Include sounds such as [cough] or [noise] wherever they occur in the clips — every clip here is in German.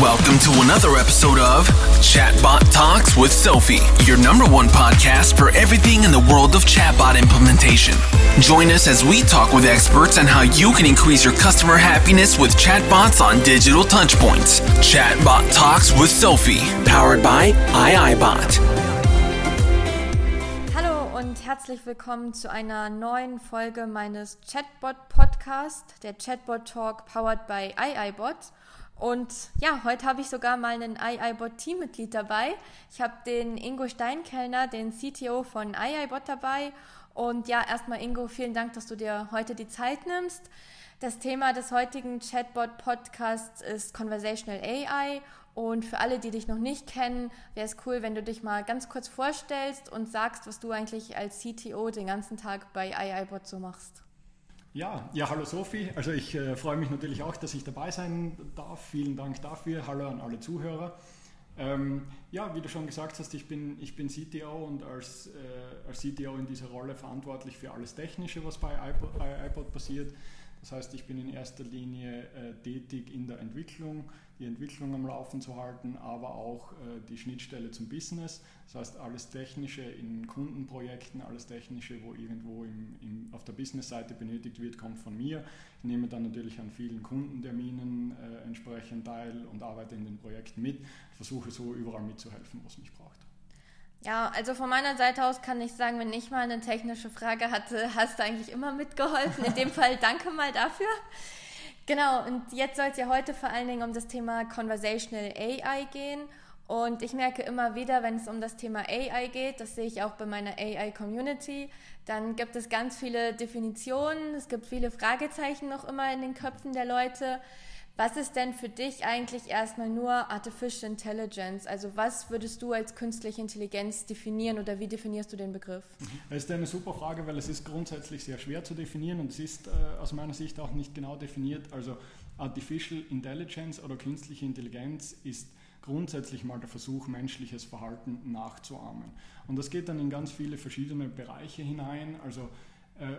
Welcome to another episode of Chatbot Talks with Sophie, your number one podcast for everything in the world of chatbot implementation. Join us as we talk with experts on how you can increase your customer happiness with chatbots on digital touchpoints. Chatbot Talks with Sophie, powered by iiBot. Und herzlich willkommen zu einer neuen Folge meines Chatbot Podcast, der Chatbot Talk powered by iiBot. Und ja, heute habe ich sogar mal einen iiBot-Teammitglied dabei. Ich habe den Ingo Steinkellner, den CTO von iiBot dabei. Und ja, erstmal Ingo, vielen Dank, dass du dir heute die Zeit nimmst. Das Thema des heutigen Chatbot-Podcasts ist Conversational AI. Und für alle, die dich noch nicht kennen, wäre es cool, wenn du dich mal ganz kurz vorstellst und sagst, was du eigentlich als CTO den ganzen Tag bei iiBot so machst. Ja, ja, hallo Sophie. Also ich äh, freue mich natürlich auch, dass ich dabei sein darf. Vielen Dank dafür. Hallo an alle Zuhörer. Ähm, ja, wie du schon gesagt hast, ich bin, ich bin CTO und als, äh, als CTO in dieser Rolle verantwortlich für alles Technische, was bei iPod, iPod passiert. Das heißt, ich bin in erster Linie äh, tätig in der Entwicklung, die Entwicklung am Laufen zu halten, aber auch äh, die Schnittstelle zum Business. Das heißt, alles Technische in Kundenprojekten, alles Technische, wo irgendwo im, im, auf der Business-Seite benötigt wird, kommt von mir. Ich nehme dann natürlich an vielen Kundenterminen äh, entsprechend teil und arbeite in den Projekten mit, versuche so überall mitzuhelfen, wo es mich braucht. Ja, also von meiner Seite aus kann ich sagen, wenn ich mal eine technische Frage hatte, hast du eigentlich immer mitgeholfen. In dem Fall danke mal dafür. Genau, und jetzt soll es ja heute vor allen Dingen um das Thema Conversational AI gehen. Und ich merke immer wieder, wenn es um das Thema AI geht, das sehe ich auch bei meiner AI-Community, dann gibt es ganz viele Definitionen, es gibt viele Fragezeichen noch immer in den Köpfen der Leute. Was ist denn für dich eigentlich erstmal nur Artificial Intelligence? Also was würdest du als künstliche Intelligenz definieren oder wie definierst du den Begriff? Das ist eine super Frage, weil es ist grundsätzlich sehr schwer zu definieren und es ist äh, aus meiner Sicht auch nicht genau definiert. Also Artificial Intelligence oder künstliche Intelligenz ist grundsätzlich mal der Versuch, menschliches Verhalten nachzuahmen. Und das geht dann in ganz viele verschiedene Bereiche hinein. Also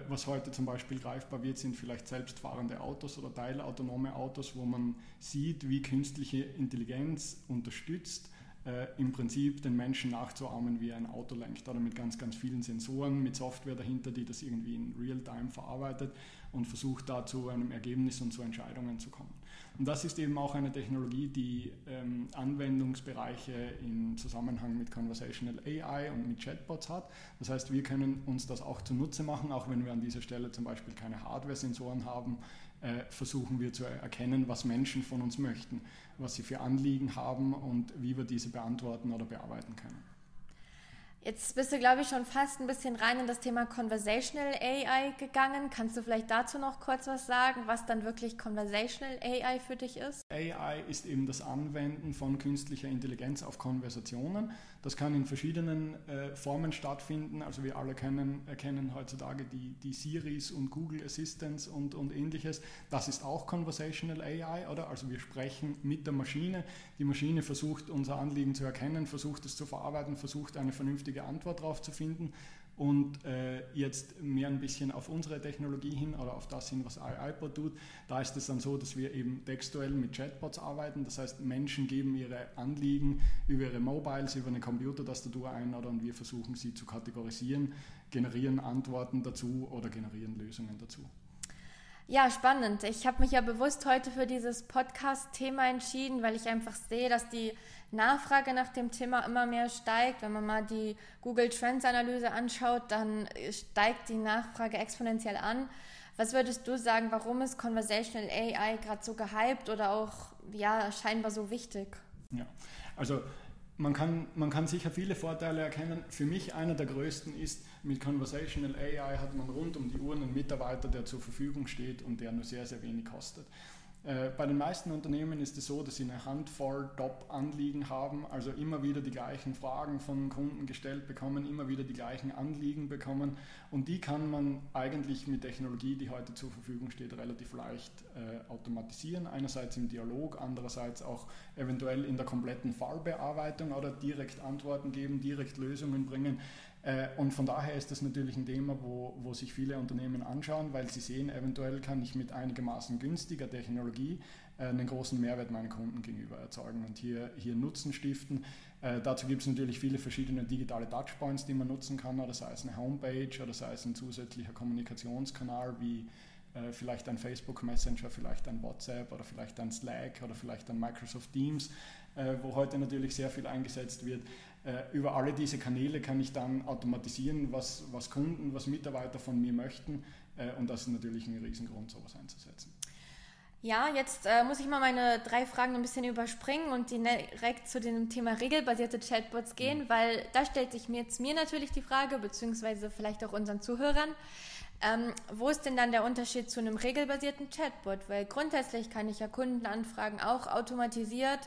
was heute zum Beispiel greifbar wird, sind vielleicht selbstfahrende Autos oder teilautonome Autos, wo man sieht, wie künstliche Intelligenz unterstützt, äh, im Prinzip den Menschen nachzuahmen, wie ein Auto lenkt, oder mit ganz, ganz vielen Sensoren, mit Software dahinter, die das irgendwie in Real-Time verarbeitet und versucht da zu einem Ergebnis und zu Entscheidungen zu kommen. Und das ist eben auch eine Technologie, die ähm, Anwendungsbereiche im Zusammenhang mit Conversational AI und mit Chatbots hat. Das heißt, wir können uns das auch zunutze machen, auch wenn wir an dieser Stelle zum Beispiel keine Hardware-Sensoren haben, äh, versuchen wir zu erkennen, was Menschen von uns möchten, was sie für Anliegen haben und wie wir diese beantworten oder bearbeiten können. Jetzt bist du, glaube ich, schon fast ein bisschen rein in das Thema Conversational AI gegangen. Kannst du vielleicht dazu noch kurz was sagen, was dann wirklich Conversational AI für dich ist? AI ist eben das Anwenden von künstlicher Intelligenz auf Konversationen. Das kann in verschiedenen äh, Formen stattfinden. Also wir alle kennen, erkennen heutzutage die, die Siris und Google Assistants und, und ähnliches. Das ist auch Conversational AI, oder? Also wir sprechen mit der Maschine. Die Maschine versucht unser Anliegen zu erkennen, versucht es zu verarbeiten, versucht eine vernünftige Antwort darauf zu finden und äh, jetzt mehr ein bisschen auf unsere Technologie hin oder auf das hin, was iPod tut. Da ist es dann so, dass wir eben textuell mit Chatbots arbeiten. Das heißt, Menschen geben ihre Anliegen über ihre Mobiles, über eine Computertastatur ein oder und wir versuchen sie zu kategorisieren, generieren Antworten dazu oder generieren Lösungen dazu. Ja, spannend. Ich habe mich ja bewusst heute für dieses Podcast-Thema entschieden, weil ich einfach sehe, dass die Nachfrage nach dem Thema immer mehr steigt. Wenn man mal die Google Trends Analyse anschaut, dann steigt die Nachfrage exponentiell an. Was würdest du sagen, warum ist Conversational AI gerade so gehypt oder auch ja, scheinbar so wichtig? Ja, also man kann, man kann sicher viele Vorteile erkennen. Für mich einer der größten ist, mit Conversational AI hat man rund um die Uhr einen Mitarbeiter, der zur Verfügung steht und der nur sehr, sehr wenig kostet. Äh, bei den meisten Unternehmen ist es so, dass sie eine Handvoll Top-Anliegen haben, also immer wieder die gleichen Fragen von Kunden gestellt bekommen, immer wieder die gleichen Anliegen bekommen und die kann man eigentlich mit Technologie, die heute zur Verfügung steht, relativ leicht äh, automatisieren. Einerseits im Dialog, andererseits auch eventuell in der kompletten Fallbearbeitung oder direkt Antworten geben, direkt Lösungen bringen. Äh, und von daher ist das natürlich ein Thema, wo, wo sich viele Unternehmen anschauen, weil sie sehen, eventuell kann ich mit einigermaßen günstiger Technologie äh, einen großen Mehrwert meinen Kunden gegenüber erzeugen und hier, hier Nutzen stiften. Äh, dazu gibt es natürlich viele verschiedene digitale Touchpoints, die man nutzen kann, oder sei es eine Homepage oder sei es ein zusätzlicher Kommunikationskanal wie äh, vielleicht ein Facebook Messenger, vielleicht ein WhatsApp oder vielleicht ein Slack oder vielleicht ein Microsoft Teams, äh, wo heute natürlich sehr viel eingesetzt wird. Äh, über alle diese Kanäle kann ich dann automatisieren, was, was Kunden, was Mitarbeiter von mir möchten und das ist natürlich ein Riesengrund, sowas einzusetzen. Ja, jetzt äh, muss ich mal meine drei Fragen ein bisschen überspringen und direkt zu dem Thema regelbasierte Chatbots gehen, mhm. weil da stellt sich mir jetzt mir natürlich die Frage, beziehungsweise vielleicht auch unseren Zuhörern, ähm, wo ist denn dann der Unterschied zu einem regelbasierten Chatbot? Weil grundsätzlich kann ich ja Kundenanfragen auch automatisiert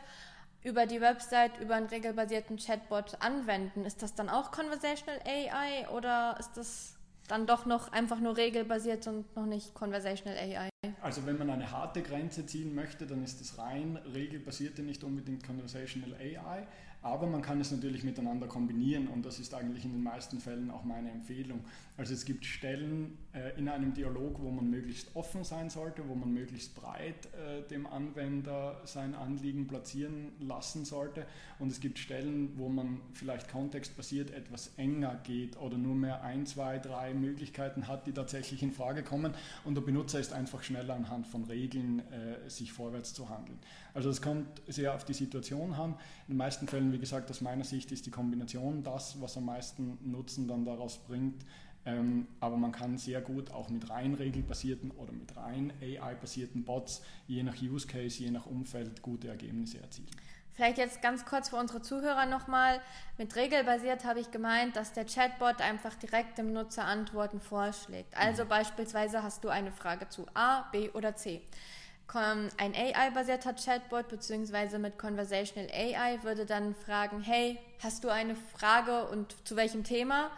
über die Website, über einen regelbasierten Chatbot anwenden. Ist das dann auch Conversational AI oder ist das dann doch noch einfach nur regelbasiert und noch nicht Conversational AI? Also wenn man eine harte Grenze ziehen möchte, dann ist das rein regelbasierte, nicht unbedingt Conversational AI. Aber man kann es natürlich miteinander kombinieren und das ist eigentlich in den meisten Fällen auch meine Empfehlung. Also es gibt Stellen äh, in einem Dialog, wo man möglichst offen sein sollte, wo man möglichst breit äh, dem Anwender sein Anliegen platzieren lassen sollte. Und es gibt Stellen, wo man vielleicht kontextbasiert etwas enger geht oder nur mehr ein, zwei, drei Möglichkeiten hat, die tatsächlich in Frage kommen. Und der Benutzer ist einfach schneller anhand von Regeln, äh, sich vorwärts zu handeln. Also es kommt sehr auf die Situation an. In den meisten Fällen, wie gesagt, aus meiner Sicht ist die Kombination das, was am meisten Nutzen dann daraus bringt. Ähm, aber man kann sehr gut auch mit rein regelbasierten oder mit rein AI-basierten Bots, je nach Use Case, je nach Umfeld, gute Ergebnisse erzielen. Vielleicht jetzt ganz kurz für unsere Zuhörer nochmal. Mit regelbasiert habe ich gemeint, dass der Chatbot einfach direkt dem Nutzer Antworten vorschlägt. Also mhm. beispielsweise hast du eine Frage zu A, B oder C. Ein AI-basierter Chatbot bzw. mit Conversational AI würde dann fragen, hey, hast du eine Frage und zu welchem Thema?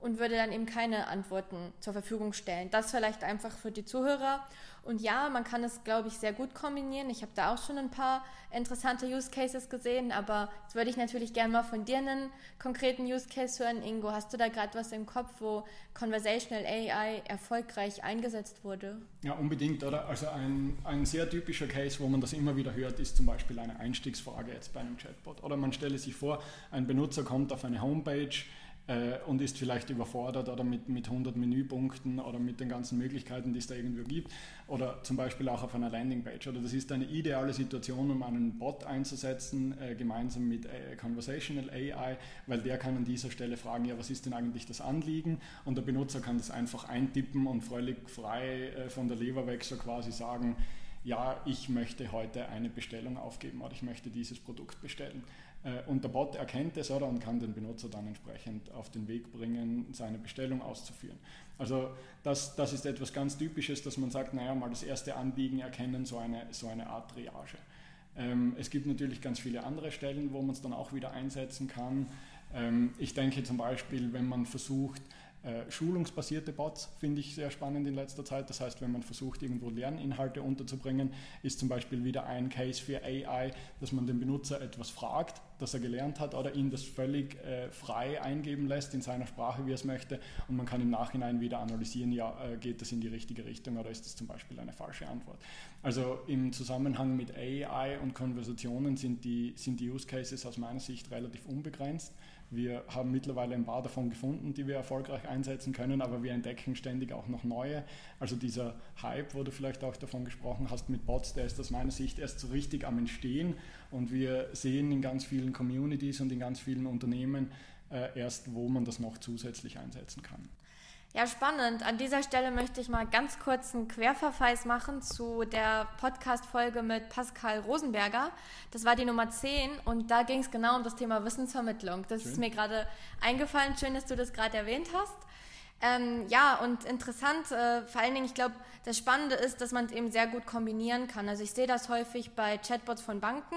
Und würde dann eben keine Antworten zur Verfügung stellen. Das vielleicht einfach für die Zuhörer. Und ja, man kann es, glaube ich, sehr gut kombinieren. Ich habe da auch schon ein paar interessante Use Cases gesehen, aber jetzt würde ich natürlich gerne mal von dir einen konkreten Use Case hören. Ingo, hast du da gerade was im Kopf, wo Conversational AI erfolgreich eingesetzt wurde? Ja, unbedingt, oder? Also ein, ein sehr typischer Case, wo man das immer wieder hört, ist zum Beispiel eine Einstiegsfrage jetzt bei einem Chatbot. Oder man stelle sich vor, ein Benutzer kommt auf eine Homepage, äh, und ist vielleicht überfordert oder mit, mit 100 Menüpunkten oder mit den ganzen Möglichkeiten, die es da irgendwo gibt oder zum Beispiel auch auf einer Landingpage. Oder das ist eine ideale Situation, um einen Bot einzusetzen, äh, gemeinsam mit äh, Conversational AI, weil der kann an dieser Stelle fragen, ja, was ist denn eigentlich das Anliegen? Und der Benutzer kann das einfach eintippen und völlig frei äh, von der Leber weg so quasi sagen, ja, ich möchte heute eine Bestellung aufgeben oder ich möchte dieses Produkt bestellen. Äh, und der Bot erkennt es oder und kann den Benutzer dann entsprechend auf den Weg bringen, seine Bestellung auszuführen. Also das, das ist etwas ganz Typisches, dass man sagt, naja, mal das erste Anliegen erkennen, so eine, so eine Art Triage. Ähm, es gibt natürlich ganz viele andere Stellen, wo man es dann auch wieder einsetzen kann. Ähm, ich denke zum Beispiel, wenn man versucht, äh, schulungsbasierte Bots finde ich sehr spannend in letzter Zeit. Das heißt, wenn man versucht, irgendwo Lerninhalte unterzubringen, ist zum Beispiel wieder ein Case für AI, dass man den Benutzer etwas fragt, das er gelernt hat, oder ihn das völlig äh, frei eingeben lässt in seiner Sprache, wie er es möchte. Und man kann im Nachhinein wieder analysieren, ja, äh, geht das in die richtige Richtung oder ist das zum Beispiel eine falsche Antwort. Also im Zusammenhang mit AI und Konversationen sind die, sind die Use Cases aus meiner Sicht relativ unbegrenzt. Wir haben mittlerweile ein paar davon gefunden, die wir erfolgreich einsetzen können, aber wir entdecken ständig auch noch neue. Also dieser Hype, wo du vielleicht auch davon gesprochen hast mit Bots, der ist aus meiner Sicht erst so richtig am Entstehen und wir sehen in ganz vielen Communities und in ganz vielen Unternehmen äh, erst, wo man das noch zusätzlich einsetzen kann. Ja, spannend. An dieser Stelle möchte ich mal ganz kurz einen Querverweis machen zu der Podcast-Folge mit Pascal Rosenberger. Das war die Nummer 10 und da ging es genau um das Thema Wissensvermittlung. Das Schön. ist mir gerade eingefallen. Schön, dass du das gerade erwähnt hast. Ähm, ja, und interessant, äh, vor allen Dingen, ich glaube, das Spannende ist, dass man es eben sehr gut kombinieren kann. Also ich sehe das häufig bei Chatbots von Banken.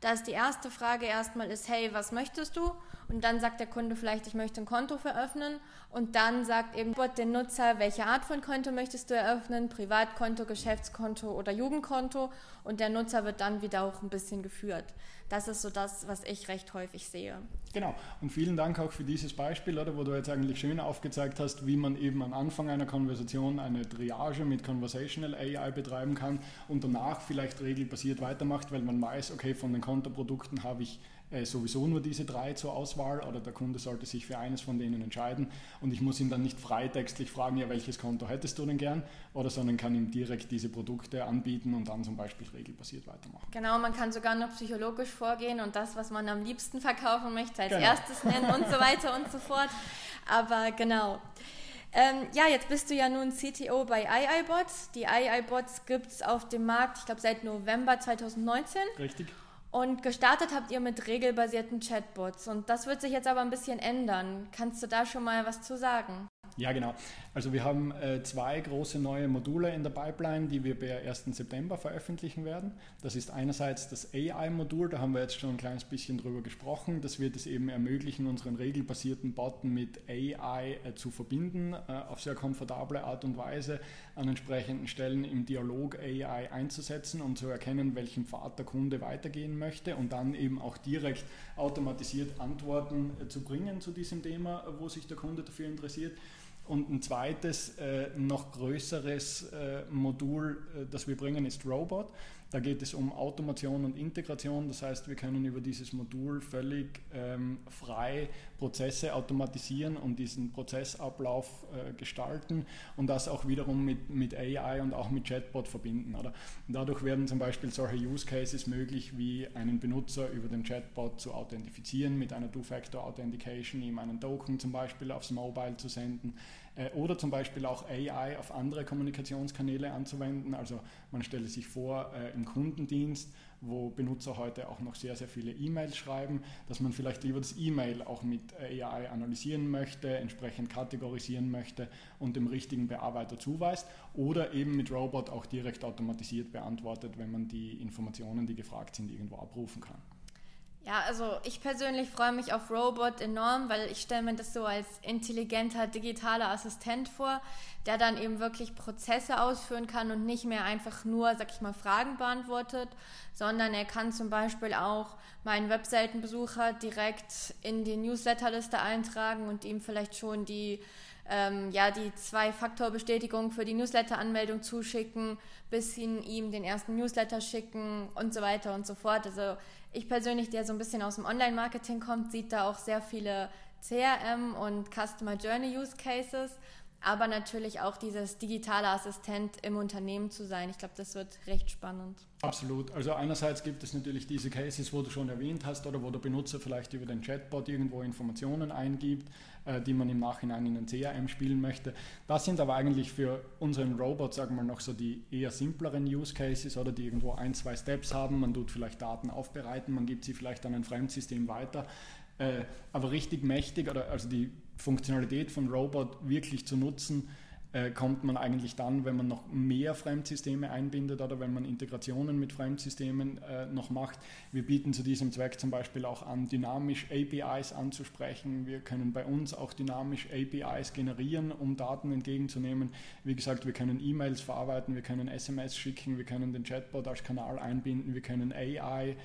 Da ist die erste Frage erstmal ist, hey, was möchtest du? Und dann sagt der Kunde vielleicht, ich möchte ein Konto eröffnen. Und dann sagt eben den Nutzer, welche Art von Konto möchtest du eröffnen? Privatkonto, Geschäftskonto oder Jugendkonto. Und der Nutzer wird dann wieder auch ein bisschen geführt. Das ist so das, was ich recht häufig sehe. Genau. Und vielen Dank auch für dieses Beispiel, oder, wo du jetzt eigentlich schön aufgezeigt hast, wie man eben am Anfang einer Konversation eine Triage mit Conversational AI betreiben kann und danach vielleicht regelbasiert weitermacht, weil man weiß, okay, von den Kontoprodukten habe ich äh, sowieso nur diese drei zur Auswahl oder der Kunde sollte sich für eines von denen entscheiden und ich muss ihn dann nicht freitextlich fragen, ja, welches Konto hättest du denn gern oder sondern kann ihm direkt diese Produkte anbieten und dann zum Beispiel regelbasiert weitermachen. Genau, man kann sogar noch psychologisch vorgehen und das, was man am liebsten verkaufen möchte, als genau. erstes nennen und so weiter und so fort. Aber genau. Ähm, ja, jetzt bist du ja nun CTO bei iiBot. Die iiBots gibt es auf dem Markt, ich glaube, seit November 2019. Richtig. Und gestartet habt ihr mit regelbasierten Chatbots. Und das wird sich jetzt aber ein bisschen ändern. Kannst du da schon mal was zu sagen? Ja, genau. Also wir haben äh, zwei große neue Module in der Pipeline, die wir per 1. September veröffentlichen werden. Das ist einerseits das AI-Modul, da haben wir jetzt schon ein kleines bisschen drüber gesprochen. Das wird es eben ermöglichen, unseren regelbasierten Bot mit AI äh, zu verbinden, äh, auf sehr komfortable Art und Weise an entsprechenden Stellen im Dialog AI einzusetzen und zu erkennen, welchen Pfad der Kunde weitergehen möchte und dann eben auch direkt automatisiert Antworten äh, zu bringen zu diesem Thema, wo sich der Kunde dafür interessiert. Und ein zweites, äh, noch größeres äh, Modul, äh, das wir bringen, ist Robot. Da geht es um Automation und Integration. Das heißt, wir können über dieses Modul völlig ähm, frei Prozesse automatisieren und diesen Prozessablauf äh, gestalten und das auch wiederum mit, mit AI und auch mit Chatbot verbinden. Oder? Dadurch werden zum Beispiel solche Use Cases möglich, wie einen Benutzer über den Chatbot zu authentifizieren mit einer Two-Factor Authentication, ihm einen Token zum Beispiel aufs Mobile zu senden oder zum Beispiel auch AI auf andere Kommunikationskanäle anzuwenden. Also man stelle sich vor, äh, im Kundendienst, wo Benutzer heute auch noch sehr, sehr viele E-Mails schreiben, dass man vielleicht lieber das E-Mail auch mit AI analysieren möchte, entsprechend kategorisieren möchte und dem richtigen Bearbeiter zuweist oder eben mit Robot auch direkt automatisiert beantwortet, wenn man die Informationen, die gefragt sind, irgendwo abrufen kann. Ja, also ich persönlich freue mich auf Robot enorm, weil ich stelle mir das so als intelligenter digitaler Assistent vor, der dann eben wirklich Prozesse ausführen kann und nicht mehr einfach nur, sag ich mal, Fragen beantwortet, sondern er kann zum Beispiel auch meinen Webseitenbesucher direkt in die Newsletterliste eintragen und ihm vielleicht schon die ähm, ja, die Zwei-Faktor-Bestätigung für die Newsletter-Anmeldung zuschicken, bis hin ihm den ersten Newsletter schicken und so weiter und so fort. Also ich persönlich, der so ein bisschen aus dem Online-Marketing kommt, sieht da auch sehr viele CRM und Customer Journey Use Cases, aber natürlich auch dieses digitale Assistent im Unternehmen zu sein. Ich glaube, das wird recht spannend. Absolut. Also einerseits gibt es natürlich diese Cases, wo du schon erwähnt hast oder wo der Benutzer vielleicht über den Chatbot irgendwo Informationen eingibt, äh, die man im Nachhinein in den CRM spielen möchte. Das sind aber eigentlich für unseren Robot, sagen wir mal, noch so die eher simpleren Use Cases oder die irgendwo ein, zwei Steps haben. Man tut vielleicht Daten aufbereiten, man gibt sie vielleicht an ein Fremdsystem weiter. Äh, aber richtig mächtig, oder also die Funktionalität von Robot wirklich zu nutzen, äh, kommt man eigentlich dann, wenn man noch mehr Fremdsysteme einbindet oder wenn man Integrationen mit Fremdsystemen äh, noch macht. Wir bieten zu diesem Zweck zum Beispiel auch an, dynamisch APIs anzusprechen. Wir können bei uns auch dynamisch APIs generieren, um Daten entgegenzunehmen. Wie gesagt, wir können E-Mails verarbeiten, wir können SMS schicken, wir können den Chatbot als Kanal einbinden, wir können AI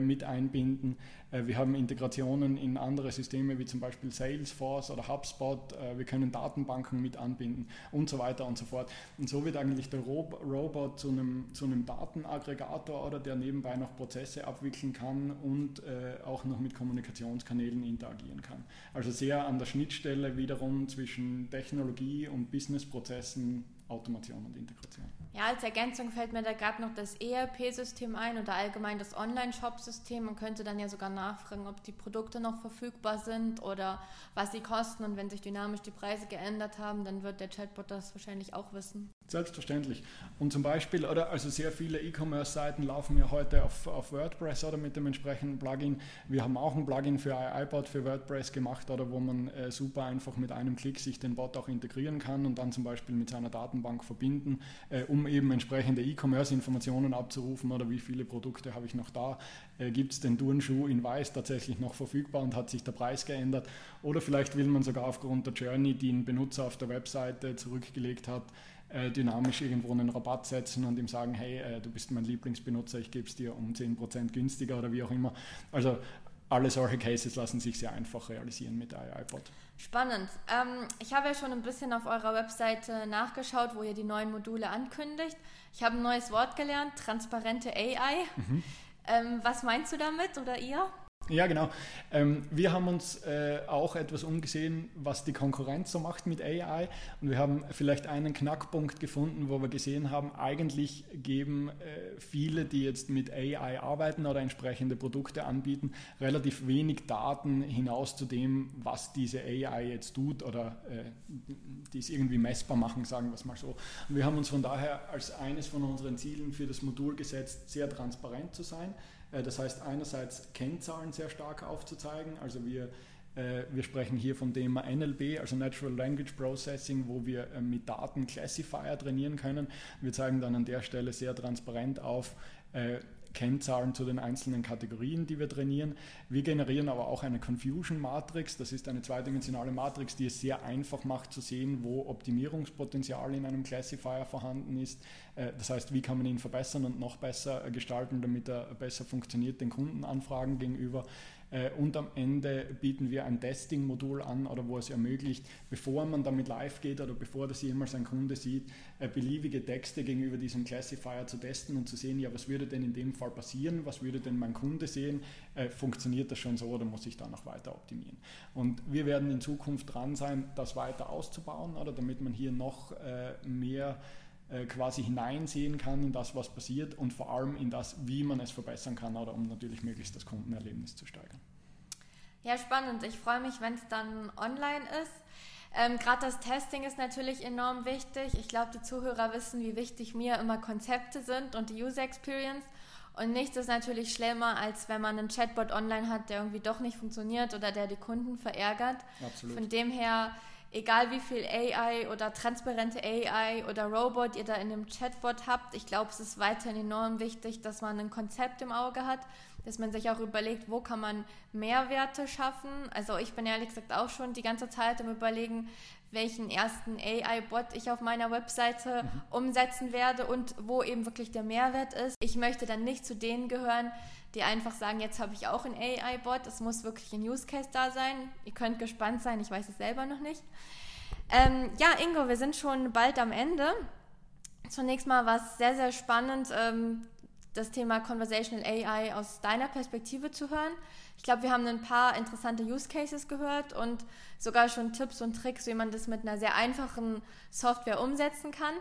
mit einbinden. Äh, wir haben Integrationen in andere Systeme wie zum Beispiel Salesforce oder HubSpot. Äh, wir können Datenbanken mit anbinden und so weiter und so fort. Und so wird eigentlich der Robot zu einem, zu einem Datenaggregator oder der nebenbei noch Prozesse abwickeln kann und auch noch mit Kommunikationskanälen interagieren kann. Also sehr an der Schnittstelle wiederum zwischen Technologie und Businessprozessen, Automation und Integration. Ja, als Ergänzung fällt mir da gerade noch das ERP-System ein oder allgemein das Online-Shop-System. Man könnte dann ja sogar nachfragen, ob die Produkte noch verfügbar sind oder was sie kosten. Und wenn sich dynamisch die Preise geändert haben, dann wird der Chatbot das wahrscheinlich auch wissen. Selbstverständlich. Und zum Beispiel, oder also sehr viele E-Commerce-Seiten laufen ja heute auf, auf WordPress oder mit dem entsprechenden Plugin. Wir haben auch ein Plugin für iBot für WordPress gemacht, oder wo man äh, super einfach mit einem Klick sich den Bot auch integrieren kann und dann zum Beispiel mit seiner Datenbank verbinden, äh, um eben entsprechende E-Commerce-Informationen abzurufen oder wie viele Produkte habe ich noch da. Äh, Gibt es den Turnschuh in Weiß tatsächlich noch verfügbar und hat sich der Preis geändert? Oder vielleicht will man sogar aufgrund der Journey, die ein Benutzer auf der Webseite zurückgelegt hat, äh, dynamisch irgendwo einen Rabatt setzen und ihm sagen, hey, äh, du bist mein Lieblingsbenutzer, ich gebe es dir um 10% günstiger oder wie auch immer. Also alle solche Cases lassen sich sehr einfach realisieren mit AI-Bot. Spannend. Ähm, ich habe ja schon ein bisschen auf eurer Webseite nachgeschaut, wo ihr die neuen Module ankündigt. Ich habe ein neues Wort gelernt, transparente AI. Mhm. Ähm, was meinst du damit oder ihr? Ja, genau. Ähm, wir haben uns äh, auch etwas umgesehen, was die Konkurrenz so macht mit AI. Und wir haben vielleicht einen Knackpunkt gefunden, wo wir gesehen haben, eigentlich geben äh, viele, die jetzt mit AI arbeiten oder entsprechende Produkte anbieten, relativ wenig Daten hinaus zu dem, was diese AI jetzt tut oder äh, die es irgendwie messbar machen, sagen wir es mal so. Und wir haben uns von daher als eines von unseren Zielen für das Modul gesetzt, sehr transparent zu sein das heißt einerseits Kennzahlen sehr stark aufzuzeigen, also wir äh, wir sprechen hier vom Thema NLP, also Natural Language Processing, wo wir äh, mit Daten Classifier trainieren können. Wir zeigen dann an der Stelle sehr transparent auf, Kennzahlen zu den einzelnen Kategorien, die wir trainieren. Wir generieren aber auch eine Confusion Matrix. Das ist eine zweidimensionale Matrix, die es sehr einfach macht zu sehen, wo Optimierungspotenzial in einem Classifier vorhanden ist. Äh, das heißt, wie kann man ihn verbessern und noch besser gestalten, damit er besser funktioniert den Kundenanfragen gegenüber. Äh, und am Ende bieten wir ein Testing-Modul an oder wo es ermöglicht, bevor man damit live geht oder bevor das jemals ein Kunde sieht, äh, beliebige Texte gegenüber diesem Classifier zu testen und zu sehen, ja, was würde denn in dem Fall passieren, was würde denn mein Kunde sehen, äh, funktioniert das schon so oder muss ich da noch weiter optimieren. Und wir werden in Zukunft dran sein, das weiter auszubauen oder? Damit man hier noch mehr äh, quasi hineinsehen kann in das, was passiert und vor allem in das, wie man es verbessern kann oder um natürlich möglichst das Kundenerlebnis zu steigern. Ja, spannend. Ich freue mich, wenn es dann online ist. Ähm, Gerade das Testing ist natürlich enorm wichtig. Ich glaube, die Zuhörer wissen, wie wichtig mir immer Konzepte sind und die User Experience. Und nichts ist natürlich schlimmer, als wenn man einen Chatbot online hat, der irgendwie doch nicht funktioniert oder der die Kunden verärgert. Absolut. Von dem her egal wie viel AI oder transparente AI oder Robot ihr da in dem Chatbot habt, ich glaube, es ist weiterhin enorm wichtig, dass man ein Konzept im Auge hat, dass man sich auch überlegt, wo kann man Mehrwerte schaffen. Also ich bin ehrlich gesagt auch schon die ganze Zeit am Überlegen, welchen ersten AI-Bot ich auf meiner Webseite mhm. umsetzen werde und wo eben wirklich der Mehrwert ist. Ich möchte dann nicht zu denen gehören, die einfach sagen, jetzt habe ich auch einen AI-Bot, es muss wirklich ein Use Case da sein. Ihr könnt gespannt sein, ich weiß es selber noch nicht. Ähm, ja, Ingo, wir sind schon bald am Ende. Zunächst mal war es sehr, sehr spannend, ähm, das Thema Conversational AI aus deiner Perspektive zu hören. Ich glaube, wir haben ein paar interessante Use Cases gehört und sogar schon Tipps und Tricks, wie man das mit einer sehr einfachen Software umsetzen kann.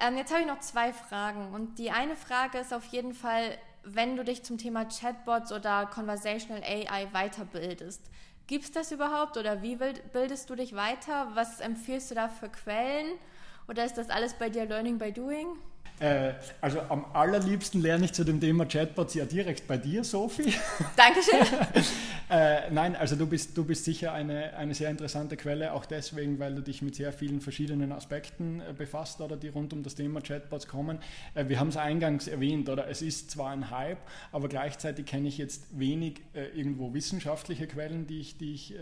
Ähm, jetzt habe ich noch zwei Fragen und die eine Frage ist auf jeden Fall, wenn du dich zum Thema Chatbots oder Conversational AI weiterbildest. Gibt es das überhaupt oder wie bildest du dich weiter? Was empfiehlst du da für Quellen? Oder ist das alles bei dir Learning by Doing? Äh, also am allerliebsten lerne ich zu dem Thema Chatbots ja direkt bei dir, Sophie. [laughs] Dankeschön. [laughs] äh, nein, also du bist, du bist sicher eine, eine sehr interessante Quelle, auch deswegen, weil du dich mit sehr vielen verschiedenen Aspekten äh, befasst oder die rund um das Thema Chatbots kommen. Äh, wir haben es eingangs erwähnt, oder es ist zwar ein Hype, aber gleichzeitig kenne ich jetzt wenig äh, irgendwo wissenschaftliche Quellen, die ich, die, ich,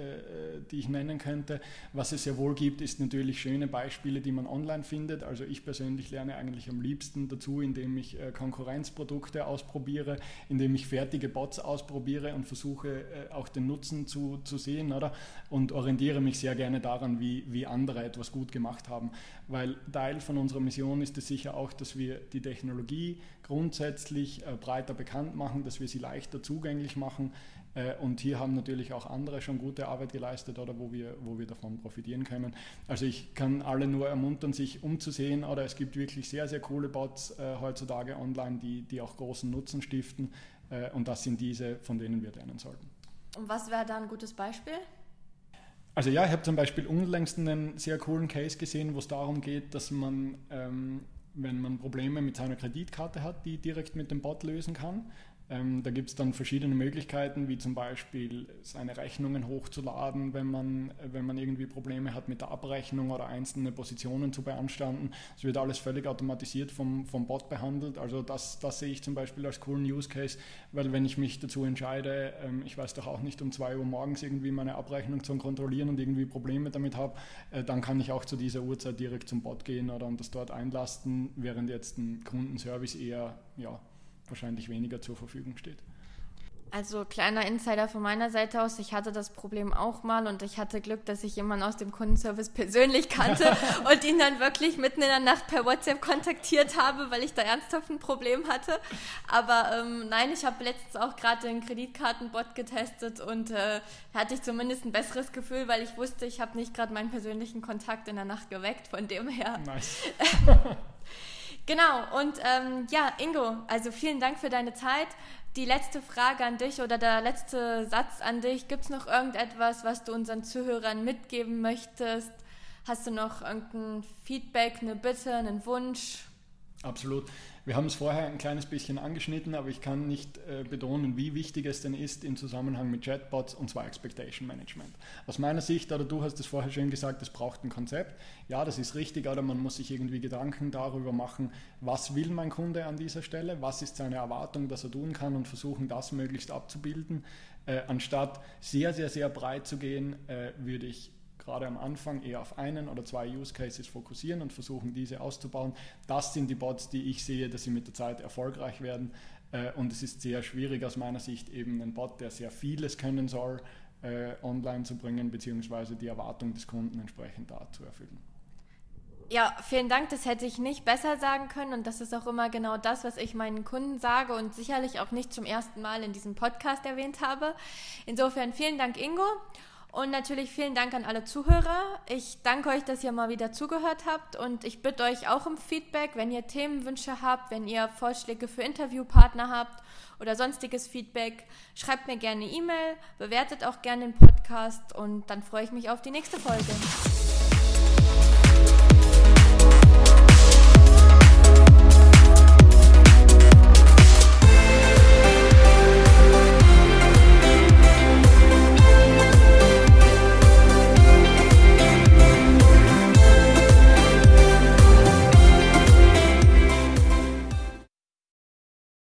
die ich nennen könnte. Was es ja wohl gibt, ist natürlich schöne Beispiele, die man online findet. Also ich persönlich lerne eigentlich am liebsten liebsten dazu, indem ich äh, Konkurrenzprodukte ausprobiere, indem ich fertige Bots ausprobiere und versuche äh, auch den Nutzen zu, zu sehen oder? und orientiere mich sehr gerne daran, wie, wie andere etwas gut gemacht haben. Weil Teil von unserer Mission ist es sicher auch, dass wir die Technologie grundsätzlich äh, breiter bekannt machen, dass wir sie leichter zugänglich machen, und hier haben natürlich auch andere schon gute Arbeit geleistet oder wo wir, wo wir davon profitieren können. Also ich kann alle nur ermuntern, sich umzusehen oder es gibt wirklich sehr, sehr coole Bots äh, heutzutage online, die, die auch großen Nutzen stiften äh, und das sind diese, von denen wir lernen sollten. Und was wäre da ein gutes Beispiel? Also ja, ich habe zum Beispiel unlängst einen sehr coolen Case gesehen, wo es darum geht, dass man, ähm, wenn man Probleme mit seiner Kreditkarte hat, die direkt mit dem Bot lösen kann. Ähm, da gibt es dann verschiedene Möglichkeiten, wie zum Beispiel seine Rechnungen hochzuladen, wenn man, wenn man irgendwie Probleme hat mit der Abrechnung oder einzelne Positionen zu beanstanden. Es wird alles völlig automatisiert vom, vom Bot behandelt. Also das, das sehe ich zum Beispiel als coolen Use Case, weil wenn ich mich dazu entscheide, ähm, ich weiß doch auch nicht um 2 Uhr morgens irgendwie meine Abrechnung zu kontrollieren und irgendwie Probleme damit habe, äh, dann kann ich auch zu dieser Uhrzeit direkt zum Bot gehen oder das dort einlasten, während jetzt ein Kundenservice eher ja, wahrscheinlich weniger zur Verfügung steht. Also kleiner Insider von meiner Seite aus, ich hatte das Problem auch mal und ich hatte Glück, dass ich jemanden aus dem Kundenservice persönlich kannte [laughs] und ihn dann wirklich mitten in der Nacht per WhatsApp kontaktiert habe, weil ich da ernsthaft ein Problem hatte. Aber ähm, nein, ich habe letztens auch gerade den Kreditkartenbot getestet und äh, hatte ich zumindest ein besseres Gefühl, weil ich wusste, ich habe nicht gerade meinen persönlichen Kontakt in der Nacht geweckt, von dem her. Nice. [laughs] genau, und ähm, ja, Ingo, also vielen Dank für deine Zeit. Die letzte Frage an dich oder der letzte Satz an dich. Gibt es noch irgendetwas, was du unseren Zuhörern mitgeben möchtest? Hast du noch irgendein Feedback, eine Bitte, einen Wunsch? Absolut. Wir haben es vorher ein kleines bisschen angeschnitten, aber ich kann nicht äh, betonen, wie wichtig es denn ist im Zusammenhang mit Chatbots und zwar Expectation Management. Aus meiner Sicht, oder du hast es vorher schon gesagt, es braucht ein Konzept. Ja, das ist richtig, oder man muss sich irgendwie Gedanken darüber machen, was will mein Kunde an dieser Stelle, was ist seine Erwartung, dass er tun kann und versuchen, das möglichst abzubilden. Äh, anstatt sehr, sehr, sehr breit zu gehen, äh, würde ich gerade am Anfang eher auf einen oder zwei Use Cases fokussieren und versuchen, diese auszubauen. Das sind die Bots, die ich sehe, dass sie mit der Zeit erfolgreich werden. Äh, und es ist sehr schwierig aus meiner Sicht eben einen Bot, der sehr vieles können soll, äh, online zu bringen, beziehungsweise die Erwartung des Kunden entsprechend da zu erfüllen. Ja, vielen Dank. Das hätte ich nicht besser sagen können. Und das ist auch immer genau das, was ich meinen Kunden sage und sicherlich auch nicht zum ersten Mal in diesem Podcast erwähnt habe. Insofern vielen Dank, Ingo. Und natürlich vielen Dank an alle Zuhörer. Ich danke euch, dass ihr mal wieder zugehört habt und ich bitte euch auch um Feedback, wenn ihr Themenwünsche habt, wenn ihr Vorschläge für Interviewpartner habt oder sonstiges Feedback, schreibt mir gerne E-Mail, bewertet auch gerne den Podcast und dann freue ich mich auf die nächste Folge.